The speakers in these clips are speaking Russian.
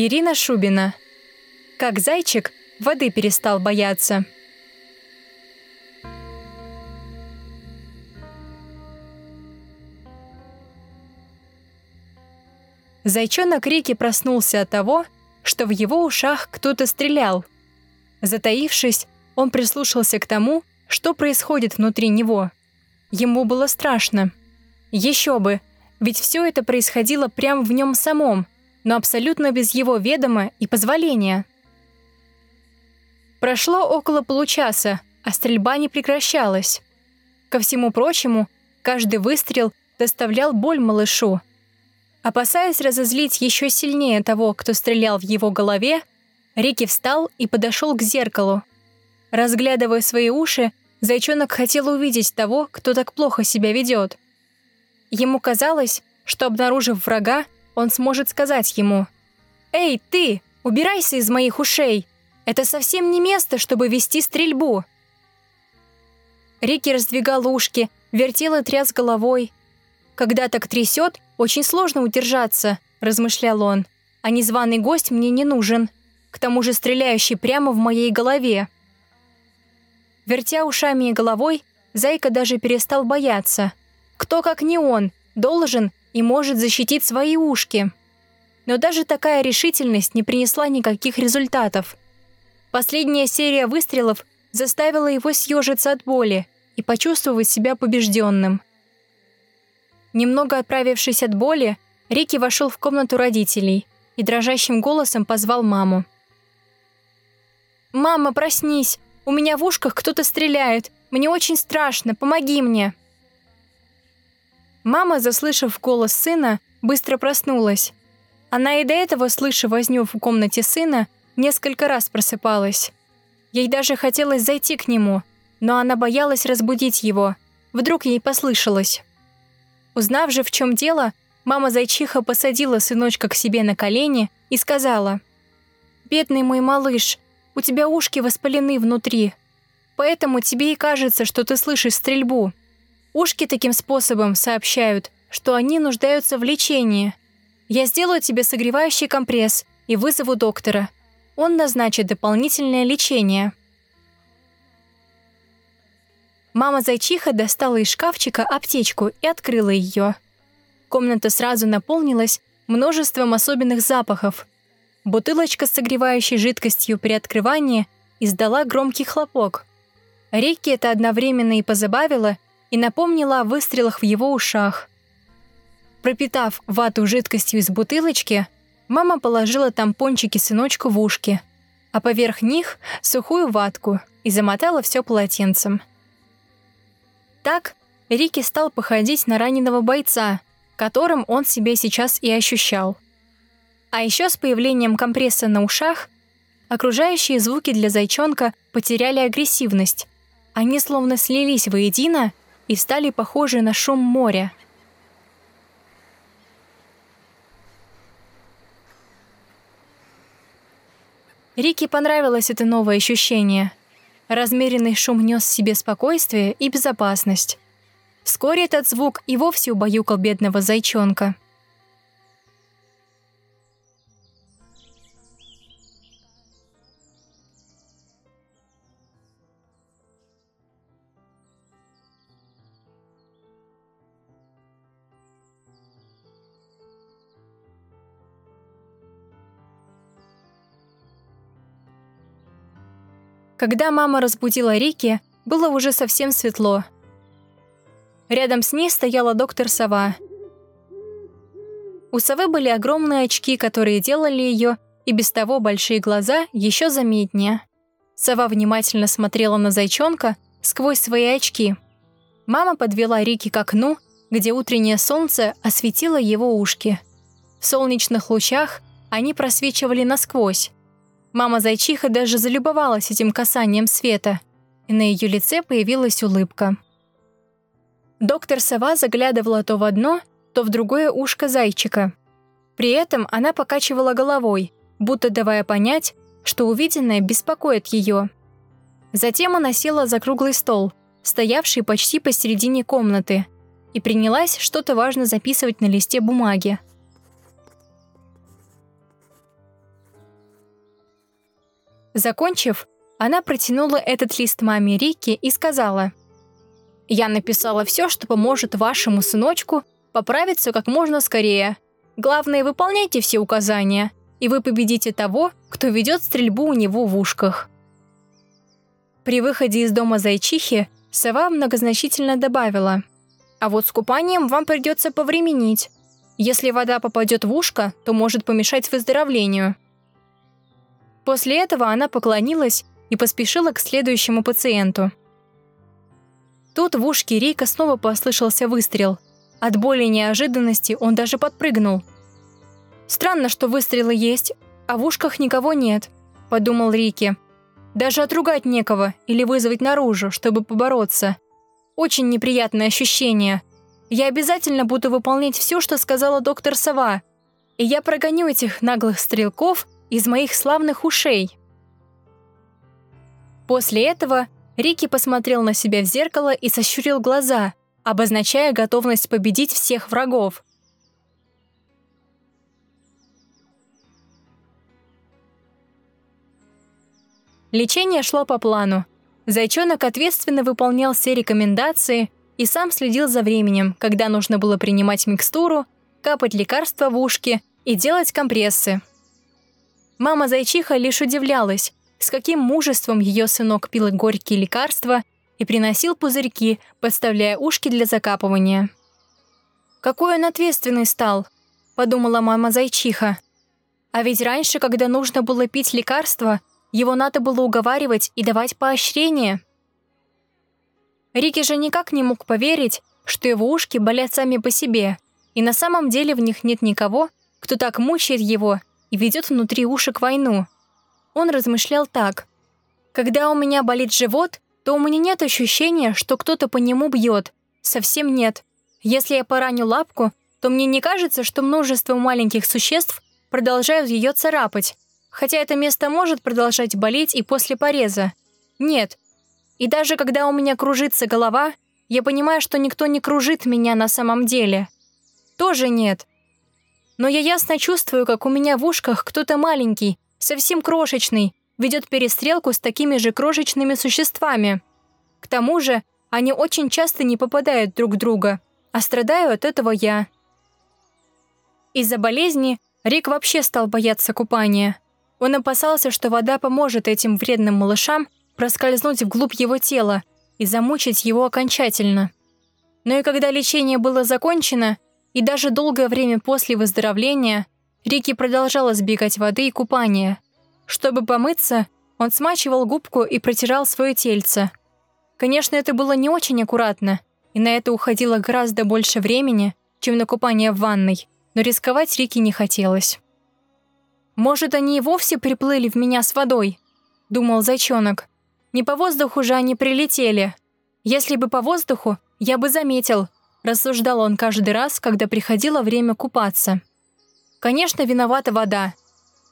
Ирина Шубина. Как зайчик воды перестал бояться. Зайчонок Рики проснулся от того, что в его ушах кто-то стрелял. Затаившись, он прислушался к тому, что происходит внутри него. Ему было страшно. Еще бы, ведь все это происходило прямо в нем самом, но абсолютно без его ведома и позволения. Прошло около получаса, а стрельба не прекращалась. Ко всему прочему, каждый выстрел доставлял боль малышу. Опасаясь разозлить еще сильнее того, кто стрелял в его голове, Рики встал и подошел к зеркалу. Разглядывая свои уши, зайчонок хотел увидеть того, кто так плохо себя ведет. Ему казалось, что, обнаружив врага, он сможет сказать ему «Эй, ты, убирайся из моих ушей! Это совсем не место, чтобы вести стрельбу!» Рики раздвигал ушки, вертел и тряс головой. «Когда так трясет, очень сложно удержаться», — размышлял он. «А незваный гость мне не нужен. К тому же стреляющий прямо в моей голове». Вертя ушами и головой, Зайка даже перестал бояться. Кто, как не он, должен и может защитить свои ушки. Но даже такая решительность не принесла никаких результатов. Последняя серия выстрелов заставила его съежиться от боли и почувствовать себя побежденным. Немного отправившись от боли, Рики вошел в комнату родителей и дрожащим голосом позвал маму. «Мама, проснись! У меня в ушках кто-то стреляет! Мне очень страшно! Помоги мне!» Мама, заслышав голос сына, быстро проснулась. Она и до этого, слыша возню в комнате сына, несколько раз просыпалась. Ей даже хотелось зайти к нему, но она боялась разбудить его. Вдруг ей послышалось. Узнав же, в чем дело, мама зайчиха посадила сыночка к себе на колени и сказала, «Бедный мой малыш, у тебя ушки воспалены внутри, поэтому тебе и кажется, что ты слышишь стрельбу. Ушки таким способом сообщают, что они нуждаются в лечении. Я сделаю тебе согревающий компресс и вызову доктора. Он назначит дополнительное лечение». Мама зайчиха достала из шкафчика аптечку и открыла ее. Комната сразу наполнилась множеством особенных запахов. Бутылочка с согревающей жидкостью при открывании издала громкий хлопок. Рикки это одновременно и позабавило, и напомнила о выстрелах в его ушах. Пропитав вату жидкостью из бутылочки, мама положила тампончики сыночку в ушки, а поверх них — сухую ватку и замотала все полотенцем. Так Рики стал походить на раненого бойца, которым он себя сейчас и ощущал. А еще с появлением компресса на ушах окружающие звуки для зайчонка потеряли агрессивность. Они словно слились воедино и стали похожи на шум моря. Рике понравилось это новое ощущение. Размеренный шум нес в себе спокойствие и безопасность. Вскоре этот звук и вовсе убаюкал бедного зайчонка — Когда мама разбудила Рики, было уже совсем светло. Рядом с ней стояла доктор Сова. У совы были огромные очки, которые делали ее и без того большие глаза еще заметнее. Сова внимательно смотрела на зайчонка сквозь свои очки. Мама подвела Рики к окну, где утреннее солнце осветило его ушки. В солнечных лучах они просвечивали насквозь, Мама-зайчиха даже залюбовалась этим касанием света, и на ее лице появилась улыбка. Доктор Сова заглядывала то в одно, то в другое ушко зайчика. При этом она покачивала головой, будто давая понять, что увиденное беспокоит ее. Затем она села за круглый стол, стоявший почти посередине комнаты, и принялась что-то важно записывать на листе бумаги. Закончив, она протянула этот лист маме Рики и сказала, «Я написала все, что поможет вашему сыночку поправиться как можно скорее. Главное, выполняйте все указания, и вы победите того, кто ведет стрельбу у него в ушках». При выходе из дома зайчихи сова многозначительно добавила, «А вот с купанием вам придется повременить. Если вода попадет в ушко, то может помешать выздоровлению». После этого она поклонилась и поспешила к следующему пациенту. Тут в ушке Рейка снова послышался выстрел. От боли и неожиданности он даже подпрыгнул. «Странно, что выстрелы есть, а в ушках никого нет», – подумал Рики. «Даже отругать некого или вызвать наружу, чтобы побороться. Очень неприятное ощущение. Я обязательно буду выполнять все, что сказала доктор Сова, и я прогоню этих наглых стрелков из моих славных ушей». После этого Рики посмотрел на себя в зеркало и сощурил глаза, обозначая готовность победить всех врагов. Лечение шло по плану. Зайчонок ответственно выполнял все рекомендации и сам следил за временем, когда нужно было принимать микстуру, капать лекарства в ушки и делать компрессы. Мама зайчиха лишь удивлялась, с каким мужеством ее сынок пил горькие лекарства и приносил пузырьки, подставляя ушки для закапывания. «Какой он ответственный стал», — подумала мама зайчиха. «А ведь раньше, когда нужно было пить лекарства, его надо было уговаривать и давать поощрение». Рики же никак не мог поверить, что его ушки болят сами по себе, и на самом деле в них нет никого, кто так мучает его и ведет внутри ушек войну. Он размышлял так. «Когда у меня болит живот, то у меня нет ощущения, что кто-то по нему бьет. Совсем нет. Если я пораню лапку, то мне не кажется, что множество маленьких существ продолжают ее царапать. Хотя это место может продолжать болеть и после пореза. Нет. И даже когда у меня кружится голова, я понимаю, что никто не кружит меня на самом деле. Тоже нет. Но я ясно чувствую, как у меня в ушках кто-то маленький, совсем крошечный, ведет перестрелку с такими же крошечными существами. К тому же, они очень часто не попадают друг в друга, а страдаю от этого я. Из-за болезни Рик вообще стал бояться купания. Он опасался, что вода поможет этим вредным малышам проскользнуть вглубь его тела и замучить его окончательно. Но и когда лечение было закончено, и даже долгое время после выздоровления – Рики продолжал избегать воды и купания. Чтобы помыться, он смачивал губку и протирал свое тельце. Конечно, это было не очень аккуратно, и на это уходило гораздо больше времени, чем на купание в ванной, но рисковать Рики не хотелось. «Может, они и вовсе приплыли в меня с водой?» — думал зайчонок. «Не по воздуху же они прилетели. Если бы по воздуху, я бы заметил», — рассуждал он каждый раз, когда приходило время купаться. Конечно, виновата вода.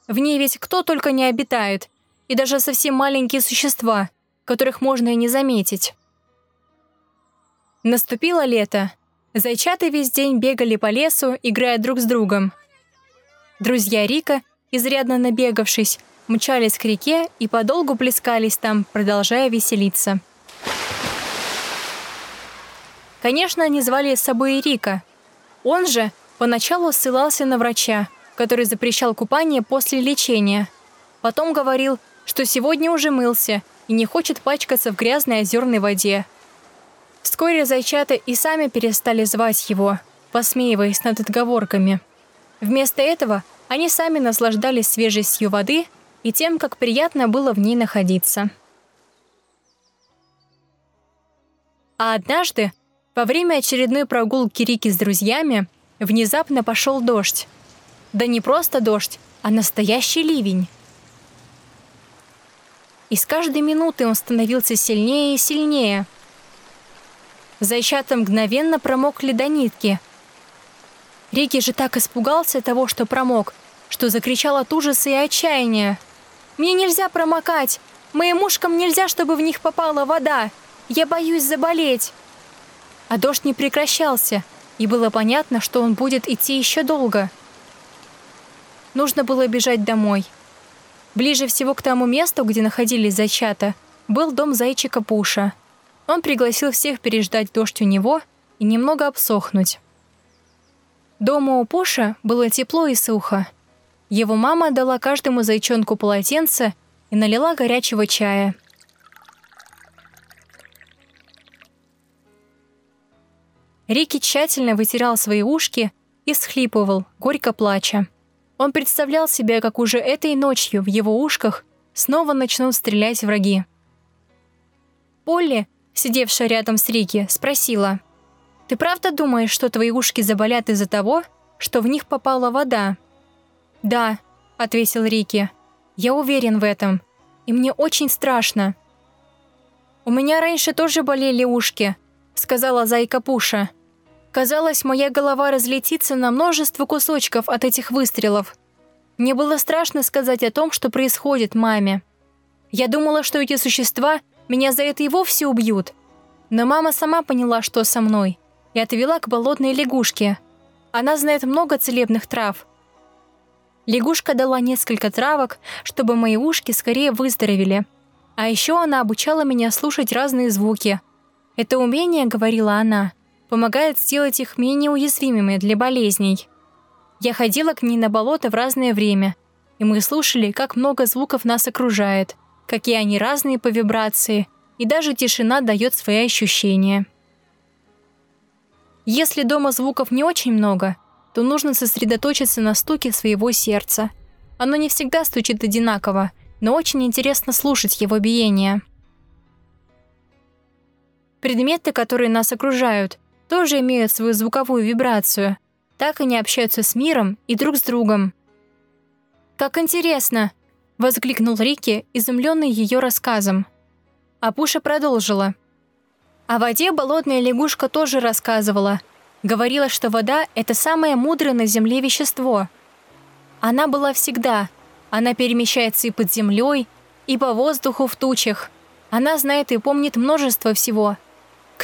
В ней ведь кто только не обитает, и даже совсем маленькие существа, которых можно и не заметить. Наступило лето. Зайчаты весь день бегали по лесу, играя друг с другом. Друзья Рика, изрядно набегавшись, мчались к реке и подолгу плескались там, продолжая веселиться. Конечно, они звали с собой Рика. Он же Поначалу ссылался на врача, который запрещал купание после лечения. Потом говорил, что сегодня уже мылся и не хочет пачкаться в грязной озерной воде. Вскоре зайчата и сами перестали звать его, посмеиваясь над отговорками. Вместо этого они сами наслаждались свежестью воды и тем, как приятно было в ней находиться. А однажды, во время очередной прогулки Рики с друзьями, Внезапно пошел дождь. Да не просто дождь, а настоящий ливень. И с каждой минутой он становился сильнее и сильнее. Зайчата мгновенно промокли до нитки. Рики же так испугался того, что промок, что закричал от ужаса и отчаяния. «Мне нельзя промокать! Моим ушкам нельзя, чтобы в них попала вода! Я боюсь заболеть!» А дождь не прекращался — и было понятно, что он будет идти еще долго. Нужно было бежать домой. Ближе всего к тому месту, где находились зайчата, был дом зайчика Пуша. Он пригласил всех переждать дождь у него и немного обсохнуть. Дома у Пуша было тепло и сухо. Его мама дала каждому зайчонку полотенце и налила горячего чая. Рики тщательно вытирал свои ушки и схлипывал, горько плача. Он представлял себе, как уже этой ночью в его ушках снова начнут стрелять враги. Полли, сидевшая рядом с Рики, спросила, «Ты правда думаешь, что твои ушки заболят из-за того, что в них попала вода?» «Да», — ответил Рики, «я уверен в этом, и мне очень страшно». «У меня раньше тоже болели ушки», — сказала Зайка Пуша. Казалось, моя голова разлетится на множество кусочков от этих выстрелов. Мне было страшно сказать о том, что происходит маме. Я думала, что эти существа меня за это и вовсе убьют. Но мама сама поняла, что со мной, и отвела к болотной лягушке. Она знает много целебных трав. Лягушка дала несколько травок, чтобы мои ушки скорее выздоровели. А еще она обучала меня слушать разные звуки. Это умение, говорила она, помогает сделать их менее уязвимыми для болезней. Я ходила к ней на болото в разное время, и мы слушали, как много звуков нас окружает, какие они разные по вибрации, и даже тишина дает свои ощущения. Если дома звуков не очень много, то нужно сосредоточиться на стуке своего сердца. Оно не всегда стучит одинаково, но очень интересно слушать его биение. Предметы, которые нас окружают, тоже имеют свою звуковую вибрацию. Так они общаются с миром и друг с другом. «Как интересно!» – воскликнул Рики, изумленный ее рассказом. А Пуша продолжила. О воде болотная лягушка тоже рассказывала. Говорила, что вода – это самое мудрое на Земле вещество. Она была всегда. Она перемещается и под землей, и по воздуху в тучах. Она знает и помнит множество всего –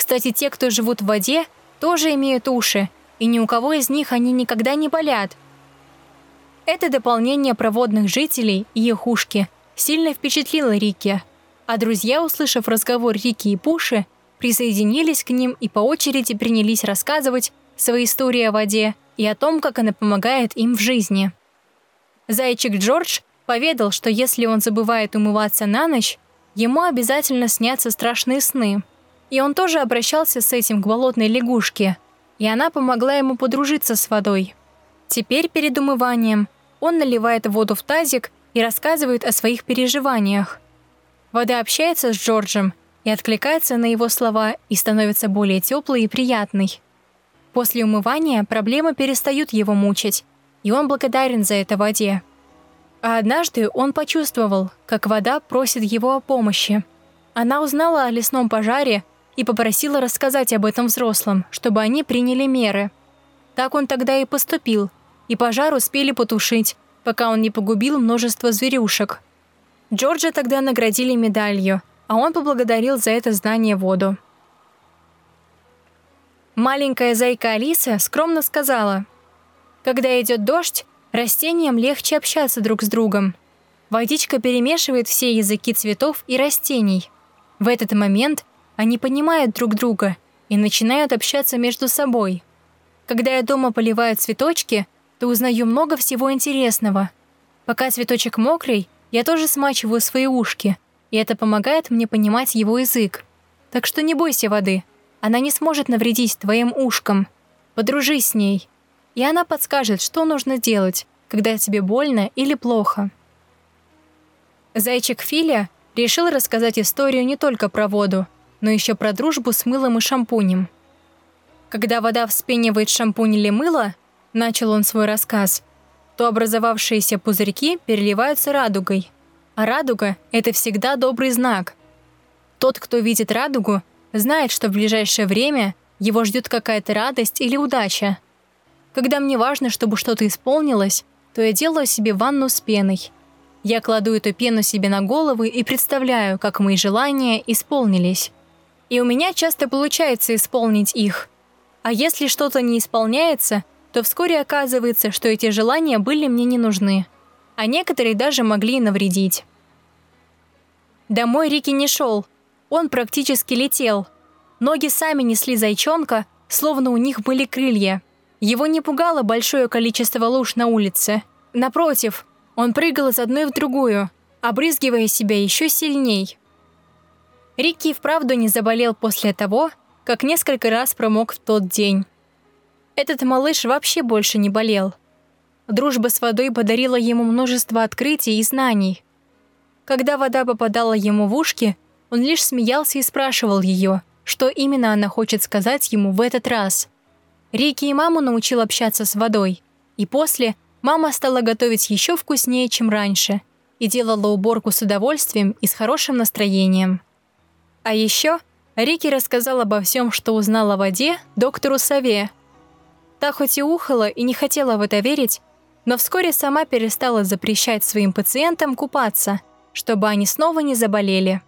кстати, те, кто живут в воде, тоже имеют уши, и ни у кого из них они никогда не болят. Это дополнение проводных жителей и их ушки сильно впечатлило Рики, а друзья, услышав разговор Рики и Пуши, присоединились к ним и по очереди принялись рассказывать свои истории о воде и о том, как она помогает им в жизни. Зайчик Джордж поведал, что если он забывает умываться на ночь, ему обязательно снятся страшные сны – и он тоже обращался с этим к болотной лягушке, и она помогла ему подружиться с водой. Теперь перед умыванием он наливает воду в тазик и рассказывает о своих переживаниях. Вода общается с Джорджем и откликается на его слова и становится более теплой и приятной. После умывания проблемы перестают его мучить, и он благодарен за это воде. А однажды он почувствовал, как вода просит его о помощи. Она узнала о лесном пожаре и попросила рассказать об этом взрослым, чтобы они приняли меры. Так он тогда и поступил, и пожар успели потушить, пока он не погубил множество зверюшек. Джорджа тогда наградили медалью, а он поблагодарил за это знание воду. Маленькая зайка Алиса скромно сказала, «Когда идет дождь, растениям легче общаться друг с другом. Водичка перемешивает все языки цветов и растений. В этот момент они понимают друг друга и начинают общаться между собой. Когда я дома поливаю цветочки, то узнаю много всего интересного. Пока цветочек мокрый, я тоже смачиваю свои ушки, и это помогает мне понимать его язык. Так что не бойся воды. Она не сможет навредить твоим ушкам. Подружись с ней. И она подскажет, что нужно делать, когда тебе больно или плохо. Зайчик Филя решил рассказать историю не только про воду, но еще про дружбу с мылом и шампунем. Когда вода вспенивает шампунь или мыло, начал он свой рассказ, то образовавшиеся пузырьки переливаются радугой. А радуга – это всегда добрый знак. Тот, кто видит радугу, знает, что в ближайшее время его ждет какая-то радость или удача. Когда мне важно, чтобы что-то исполнилось, то я делаю себе ванну с пеной. Я кладу эту пену себе на голову и представляю, как мои желания исполнились и у меня часто получается исполнить их. А если что-то не исполняется, то вскоре оказывается, что эти желания были мне не нужны. а некоторые даже могли навредить. Домой Рики не шел. Он практически летел. Ноги сами несли зайчонка, словно у них были крылья. Его не пугало большое количество луж на улице. Напротив, он прыгал из одной в другую, обрызгивая себя еще сильней. Рикки вправду не заболел после того, как несколько раз промок в тот день. Этот малыш вообще больше не болел. Дружба с водой подарила ему множество открытий и знаний. Когда вода попадала ему в ушки, он лишь смеялся и спрашивал ее, что именно она хочет сказать ему в этот раз. Рики и маму научил общаться с водой, и после мама стала готовить еще вкуснее, чем раньше, и делала уборку с удовольствием и с хорошим настроением. А еще Рики рассказал обо всем, что узнал о воде, доктору Саве. Та хоть и ухала и не хотела в это верить, но вскоре сама перестала запрещать своим пациентам купаться, чтобы они снова не заболели.